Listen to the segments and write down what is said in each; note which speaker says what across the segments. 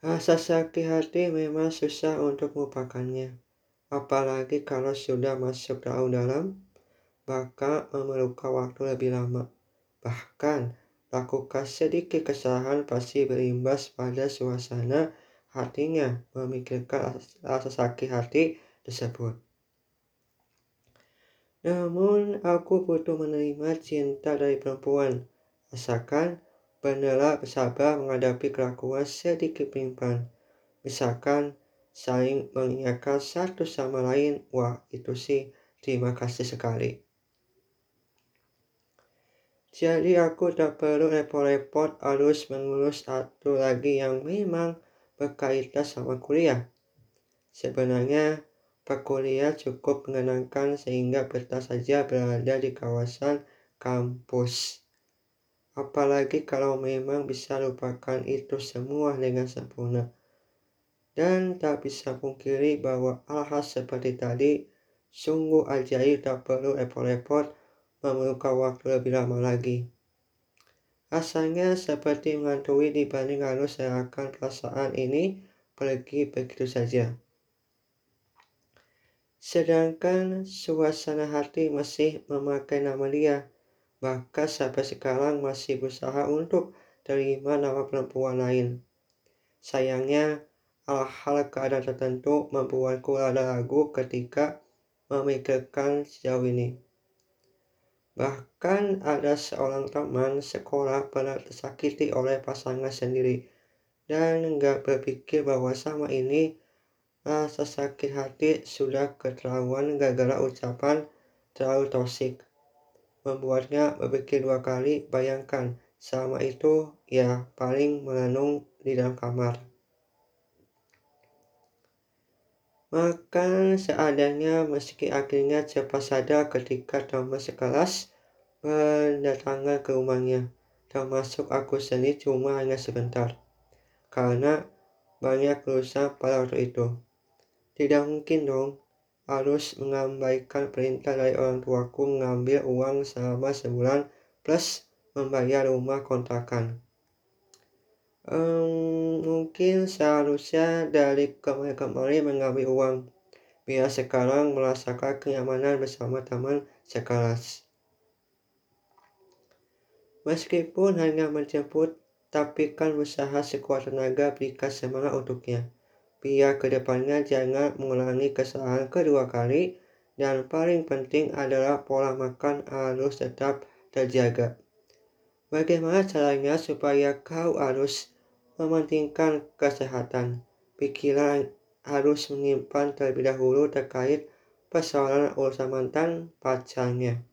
Speaker 1: Rasa sakit hati memang susah untuk melupakannya, apalagi kalau sudah masuk terlalu dalam, bahkan memerlukan waktu lebih lama. Bahkan, lakukan sedikit kesalahan pasti berimbas pada suasana hatinya memikirkan rasa sakit hati tersebut. Namun, aku butuh menerima cinta dari perempuan, asalkan benar bersabar menghadapi kelakuan sedikit penyimpan. Misalkan, saling mengingatkan satu sama lain, wah itu sih terima kasih sekali. Jadi aku tak perlu repot-repot harus mengurus satu lagi yang memang berkaitan sama kuliah. Sebenarnya Perkuliah cukup menyenangkan sehingga betah saja berada di kawasan kampus. Apalagi kalau memang bisa lupakan itu semua dengan sempurna. Dan tak bisa pungkiri bahwa hal-hal seperti tadi sungguh ajaib tak perlu repot-repot memerlukan waktu lebih lama lagi. Rasanya seperti mengantui dibanding harus serahkan perasaan ini pergi begitu saja. Sedangkan suasana hati masih memakai nama dia. Bahkan sampai sekarang masih berusaha untuk terima nama perempuan lain. Sayangnya, hal-hal keadaan tertentu membuatku rada ragu ketika memikirkan sejauh ini. Bahkan ada seorang teman sekolah pernah tersakiti oleh pasangan sendiri dan nggak berpikir bahwa sama ini Rasa sakit hati sudah keterlaluan gara-gara ucapan terlalu toksik. Membuatnya berpikir dua kali, bayangkan sama itu ya paling merenung di dalam kamar. Maka seadanya meski akhirnya cepat sadar ketika teman sekelas berdatangan ke rumahnya. Termasuk aku sendiri cuma hanya sebentar. Karena banyak urusan pada waktu itu. Tidak mungkin dong harus mengabaikan perintah dari orang tuaku mengambil uang selama sebulan plus membayar rumah kontrakan. Um, mungkin seharusnya dari kemarin-kemarin mengambil uang biar sekarang merasakan kenyamanan bersama teman sekelas. Meskipun hanya menjemput, tapi kan usaha sekuat tenaga berikan semangat untuknya. Biar ke depannya jangan mengulangi kesalahan kedua kali dan paling penting adalah pola makan harus tetap terjaga. Bagaimana caranya supaya kau harus mementingkan kesehatan? Pikiran harus menyimpan terlebih dahulu terkait persoalan urusan mantan pacarnya.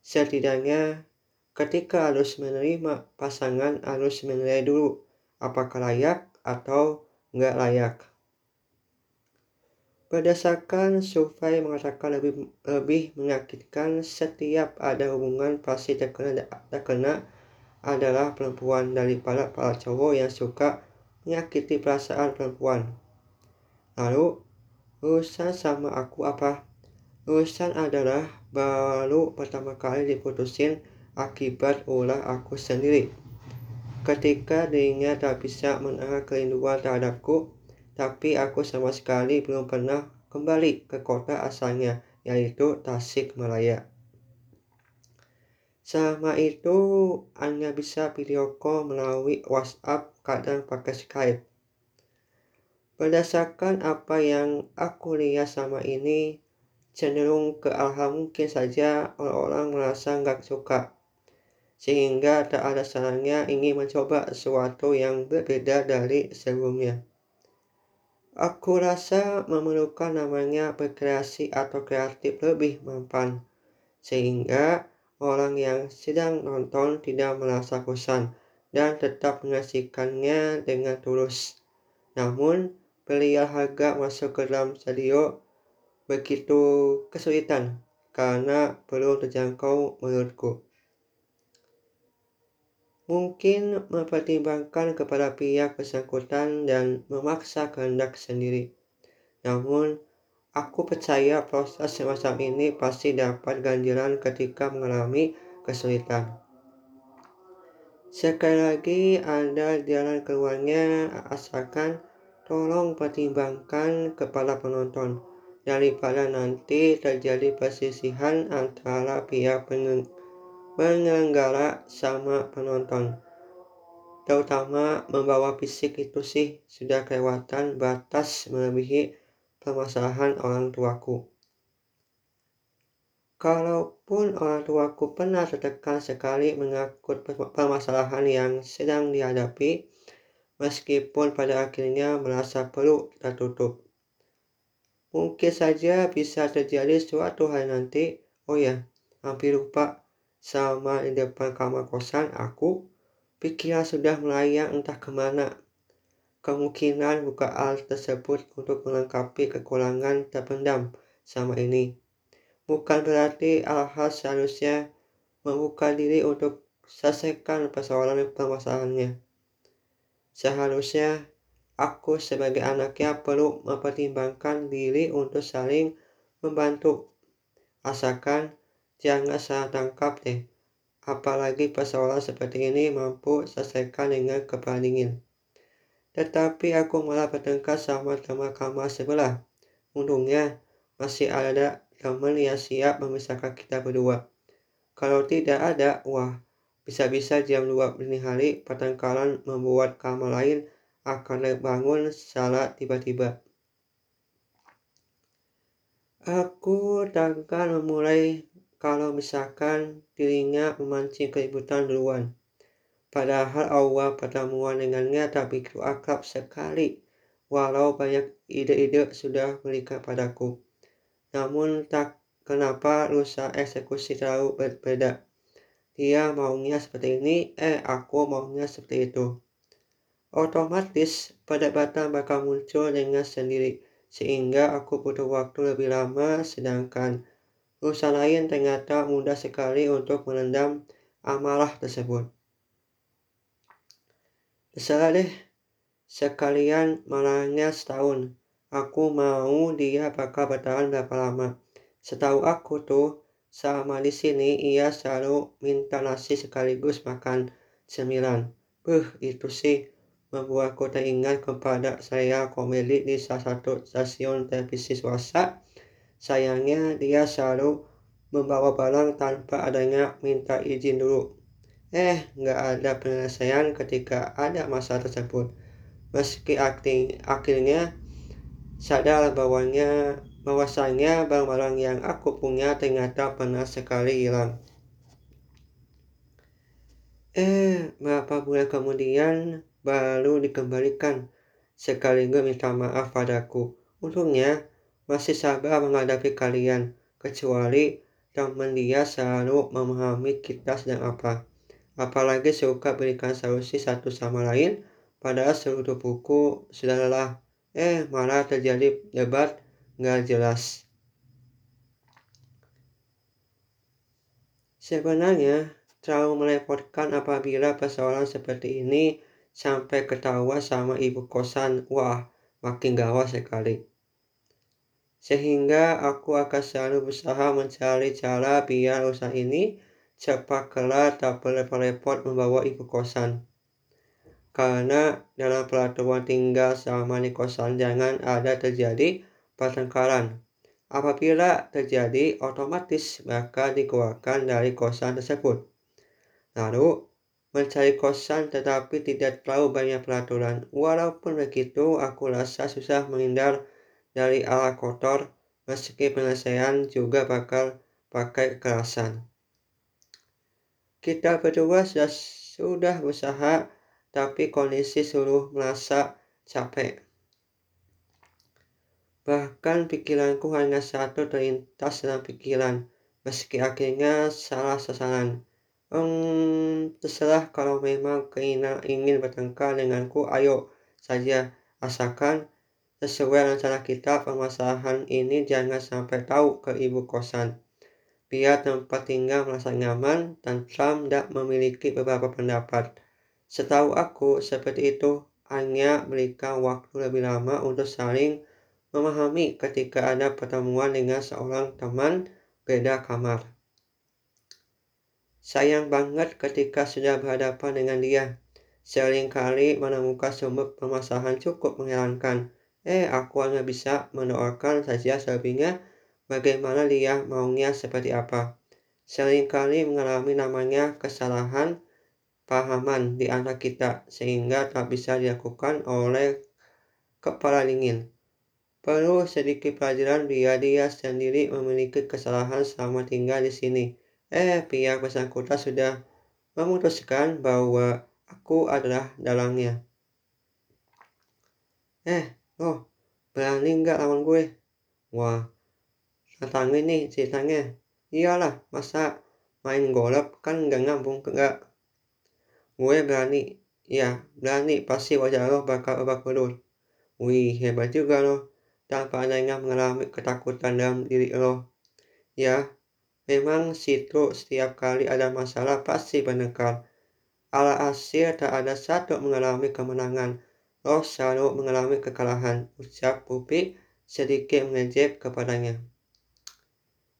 Speaker 1: Setidaknya ketika harus menerima pasangan harus menilai dulu apakah layak atau nggak layak. Berdasarkan survei mengatakan lebih lebih menyakitkan setiap ada hubungan pasti terkena terkena adalah perempuan daripada para cowok yang suka menyakiti perasaan perempuan. Lalu, urusan sama aku apa? Urusan adalah baru pertama kali diputusin akibat ulah aku sendiri. Ketika dirinya tak bisa menahan kerinduan terhadapku, tapi aku sama sekali belum pernah kembali ke kota asalnya, yaitu Tasik Malaya. Sama itu hanya bisa video call melalui WhatsApp, kadang pakai Skype. Berdasarkan apa yang aku lihat sama ini, cenderung ke arah mungkin saja orang-orang merasa nggak suka. Sehingga tak ada salahnya ingin mencoba sesuatu yang berbeda dari sebelumnya. Aku rasa memerlukan namanya berkreasi atau kreatif lebih mempan, sehingga orang yang sedang nonton tidak merasa bosan dan tetap menyaksikannya dengan tulus. Namun, beliau harga masuk ke dalam studio begitu kesulitan karena belum terjangkau menurutku mungkin mempertimbangkan kepada pihak bersangkutan dan memaksa kehendak sendiri. Namun, aku percaya proses semacam ini pasti dapat ganjaran ketika mengalami kesulitan. Sekali lagi ada jalan keluarnya asalkan tolong pertimbangkan kepada penonton daripada nanti terjadi persisihan antara pihak penyelenggara sama penonton terutama membawa fisik itu sih sudah kelewatan batas melebihi permasalahan orang tuaku. Kalaupun orang tuaku pernah tertekan sekali mengakut permasalahan yang sedang dihadapi, meskipun pada akhirnya merasa perlu tertutup. Mungkin saja bisa terjadi suatu hari nanti, oh ya, hampir lupa, sama di depan kamar kosan aku, pikiran sudah melayang entah ke mana. Kemungkinan buka al tersebut untuk melengkapi kekurangan terpendam sama ini bukan berarti Al-Has seharusnya membuka diri untuk selesaikan persoalan permasalahannya. Seharusnya aku sebagai anaknya perlu mempertimbangkan diri untuk saling membantu. Asalkan jangan salah tangkap deh. Apalagi persoalan seperti ini mampu selesaikan dengan kepala dingin. Tetapi aku malah bertengkar sama teman kamar sebelah. Untungnya masih ada teman yang siap memisahkan kita berdua. Kalau tidak ada, wah, bisa-bisa jam 2 dini hari pertengkaran membuat kamar lain akan bangun salah tiba-tiba. Aku takkan memulai kalau misalkan dirinya memancing keributan duluan. Padahal awal pertemuan dengannya tak begitu akrab sekali, walau banyak ide-ide sudah berikan padaku. Namun tak kenapa lusa eksekusi terlalu berbeda. Dia maunya seperti ini, eh aku maunya seperti itu. Otomatis perdebatan bakal muncul dengan sendiri, sehingga aku butuh waktu lebih lama, sedangkan lusa lain ternyata mudah sekali untuk menendam amarah tersebut. Terserah deh, sekalian malahnya setahun. Aku mau dia bakal bertahan berapa lama. Setahu aku tuh, sama di sini ia selalu minta nasi sekaligus makan sembilan. Buh, itu sih membuatku teringat kepada saya komedi di salah satu stasiun televisi swasta. Sayangnya dia selalu membawa barang tanpa adanya minta izin dulu. Eh, nggak ada penyelesaian ketika ada masalah tersebut. Meski akhirnya sadar bahwanya bahwasanya barang-barang yang aku punya ternyata pernah sekali hilang. Eh, berapa bulan kemudian baru dikembalikan sekaligus minta maaf padaku. Untungnya masih sabar menghadapi kalian, kecuali teman dia selalu memahami kita sedang apa. Apalagi suka berikan solusi satu sama lain, padahal seluruh buku sudah lelah eh malah terjadi debat nggak jelas. Sebenarnya terlalu merepotkan apabila persoalan seperti ini sampai ketawa sama ibu kosan. Wah, makin gawat sekali. Sehingga aku akan selalu berusaha mencari cara biar usaha ini cepat kelar tak perlu repot membawa ibu kosan karena dalam peraturan tinggal selama di kosan jangan ada terjadi pertengkaran. Apabila terjadi, otomatis bakal dikeluarkan dari kosan tersebut. Lalu, mencari kosan tetapi tidak terlalu banyak peraturan. Walaupun begitu, aku rasa susah menghindar dari alat kotor, meski penyelesaian juga bakal pakai kekerasan. Kita berdua sudah, sudah berusaha tapi kondisi suruh merasa capek. Bahkan pikiranku hanya satu terlintas dalam pikiran, meski akhirnya salah sasaran. Hmm, terserah kalau memang keinginan ingin bertengkar denganku, ayo saja, asalkan sesuai rencana kita permasalahan ini jangan sampai tahu ke ibu kosan. Biar tempat tinggal merasa nyaman dan tidak memiliki beberapa pendapat. Setahu aku seperti itu hanya berikan waktu lebih lama untuk saling memahami ketika ada pertemuan dengan seorang teman beda kamar. Sayang banget ketika sudah berhadapan dengan dia. Seringkali menemukan sumber permasalahan cukup mengherankan. Eh, aku hanya bisa mendoakan saja selebihnya bagaimana dia maunya seperti apa. Seringkali mengalami namanya kesalahan pahaman di antara kita sehingga tak bisa dilakukan oleh kepala dingin. Perlu sedikit pelajaran biar dia sendiri memiliki kesalahan selama tinggal di sini. Eh, pihak bersangkutan sudah memutuskan bahwa aku adalah dalangnya. Eh, lo berani nggak lawan gue? Wah, tantangin nih ceritanya. Iyalah, masa main golf kan nggak ngambung nggak? Gue berani, ya berani pasti wajah lo bakal babak belur. Wih, hebat juga lo tanpa adanya mengalami ketakutan dalam diri lo. Ya, memang situ setiap kali ada masalah pasti menekal. Alhasil tak ada satu mengalami kemenangan. Lo selalu mengalami kekalahan, ucap Pupi sedikit mengejek kepadanya.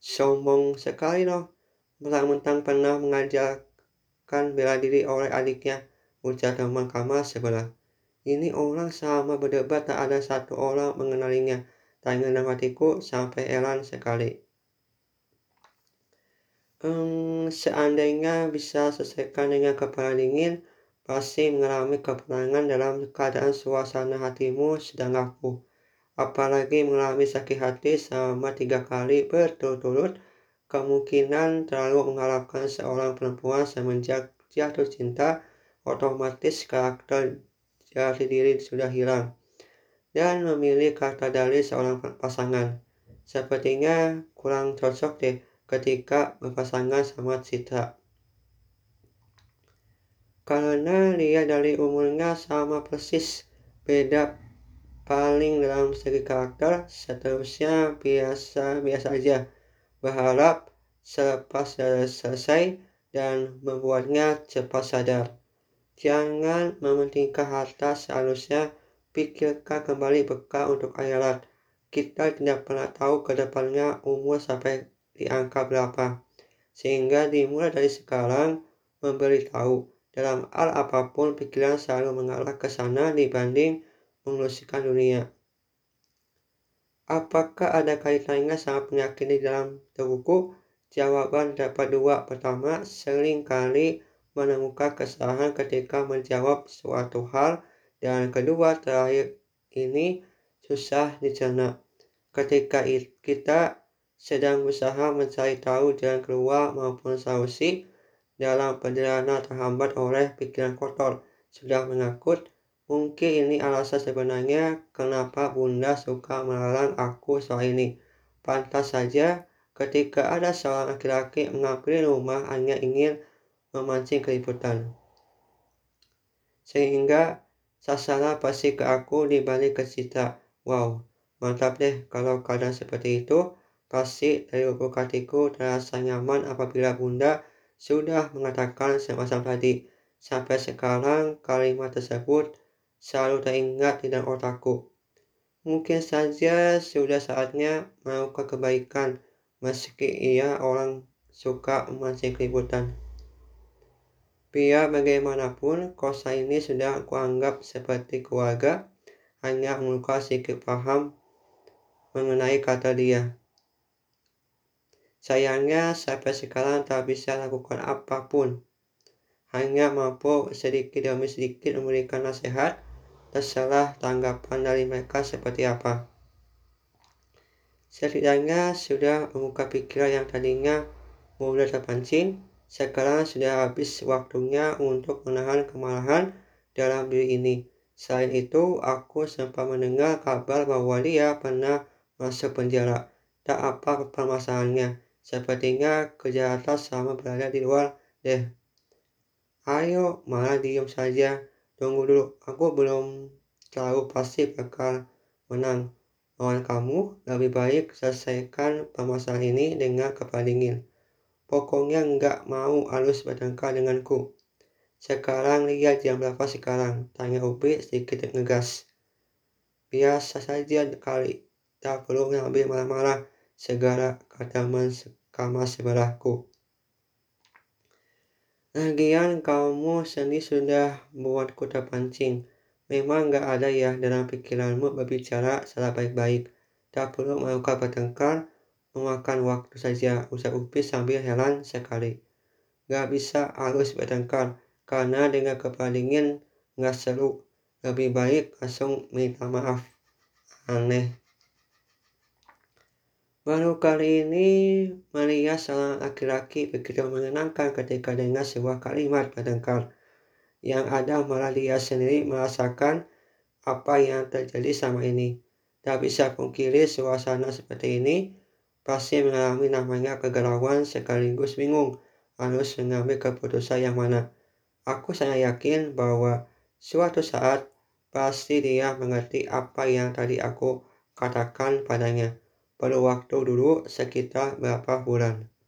Speaker 1: Sombong sekali lo, mentang-mentang pernah mengajarkan bela diri oleh adiknya, ucap teman kamar sebelah. Ini orang sama berdebat tak ada satu orang mengenalinya. Tanya dalam hatiku sampai heran sekali. Hmm, seandainya bisa selesaikan dengan kepala dingin, pasti mengalami kemenangan dalam keadaan suasana hatimu sedang aku. Apalagi mengalami sakit hati selama tiga kali berturut-turut, kemungkinan terlalu mengharapkan seorang perempuan semenjak jatuh cinta, otomatis karakter jati diri sudah hilang dan memilih kata dari seorang pasangan. Sepertinya kurang cocok deh ketika berpasangan sama Citra. Karena dia dari umurnya sama persis, beda paling dalam segi karakter, seterusnya biasa-biasa aja. Berharap selepas selesai dan membuatnya cepat sadar. Jangan mementingkan harta seharusnya pikirkan kembali bekal untuk akhirat. Kita tidak pernah tahu ke depannya umur sampai di angka berapa. Sehingga dimulai dari sekarang memberitahu dalam hal apa pun pikiran selalu mengarah ke sana dibanding mengusikan dunia. Apakah ada kaitannya sama penyakit di dalam tubuhku? Jawaban dapat dua. Pertama, sering kali menemukan kesalahan ketika menjawab suatu hal dan kedua terakhir ini susah dicerna ketika kita sedang berusaha mencari tahu jalan keluar maupun solusi dalam perjalanan terhambat oleh pikiran kotor sudah menakut mungkin ini alasan sebenarnya kenapa bunda suka melarang aku soal ini pantas saja ketika ada seorang laki-laki menghampiri rumah hanya ingin memancing keributan. Sehingga sasaran pasti ke aku di balik ke Citra. Wow, mantap deh kalau keadaan seperti itu. Pasti dari lubuk hatiku terasa nyaman apabila bunda sudah mengatakan semacam tadi. Sampai sekarang kalimat tersebut selalu teringat di dalam otakku. Mungkin saja sudah saatnya melakukan kebaikan meski ia orang suka memancing keributan. Biar bagaimanapun, kosa ini sudah aku anggap seperti keluarga, hanya mengukur sedikit paham mengenai kata dia. Sayangnya sampai sekarang tak bisa lakukan apa pun. Hanya mampu sedikit demi sedikit memberikan nasihat, terserah tanggapan dari mereka seperti apa. Setidaknya sudah membuka pikiran yang tadinya mudah terpancing, sekarang sudah habis waktunya untuk menahan kemarahan dalam diri ini. Selain itu, aku sempat mendengar kabar bahwa dia pernah masuk penjara. Tak apa permasalahannya. Sepertinya kejahatan sama berada di luar deh. Ayo, malah diem saja. Tunggu dulu, aku belum tahu pasti bakal menang. Lawan kamu, lebih baik selesaikan permasalahan ini dengan kepala dingin. Pokoknya nggak mau halus bertengkar denganku. Sekarang lihat jam berapa sekarang? Tanya Upi sedikit ngegas. Biasa saja kali. Tak perlu ngambil marah-marah. Segala kata kamar sebelahku. Lagian kamu sendiri sudah buatku terpancing. Memang gak ada ya dalam pikiranmu berbicara secara baik-baik. Tak perlu melakukan bertengkar, memakan waktu saja, usah upis sambil heran sekali. Gak bisa harus bertengkar, karena dengan kepala dingin gak seru. Lebih baik langsung minta maaf. Aneh. Baru kali ini melihat seorang laki-laki begitu menyenangkan ketika dengar sebuah kalimat bertengkar. Yang ada malah dia sendiri merasakan apa yang terjadi sama ini. Tak bisa pungkiri suasana seperti ini pasti mengalami namanya kegalauan sekaligus bingung harus mengambil keputusan yang mana. Aku sangat yakin bahwa suatu saat pasti dia mengerti apa yang tadi aku katakan padanya. Perlu waktu dulu sekitar berapa bulan.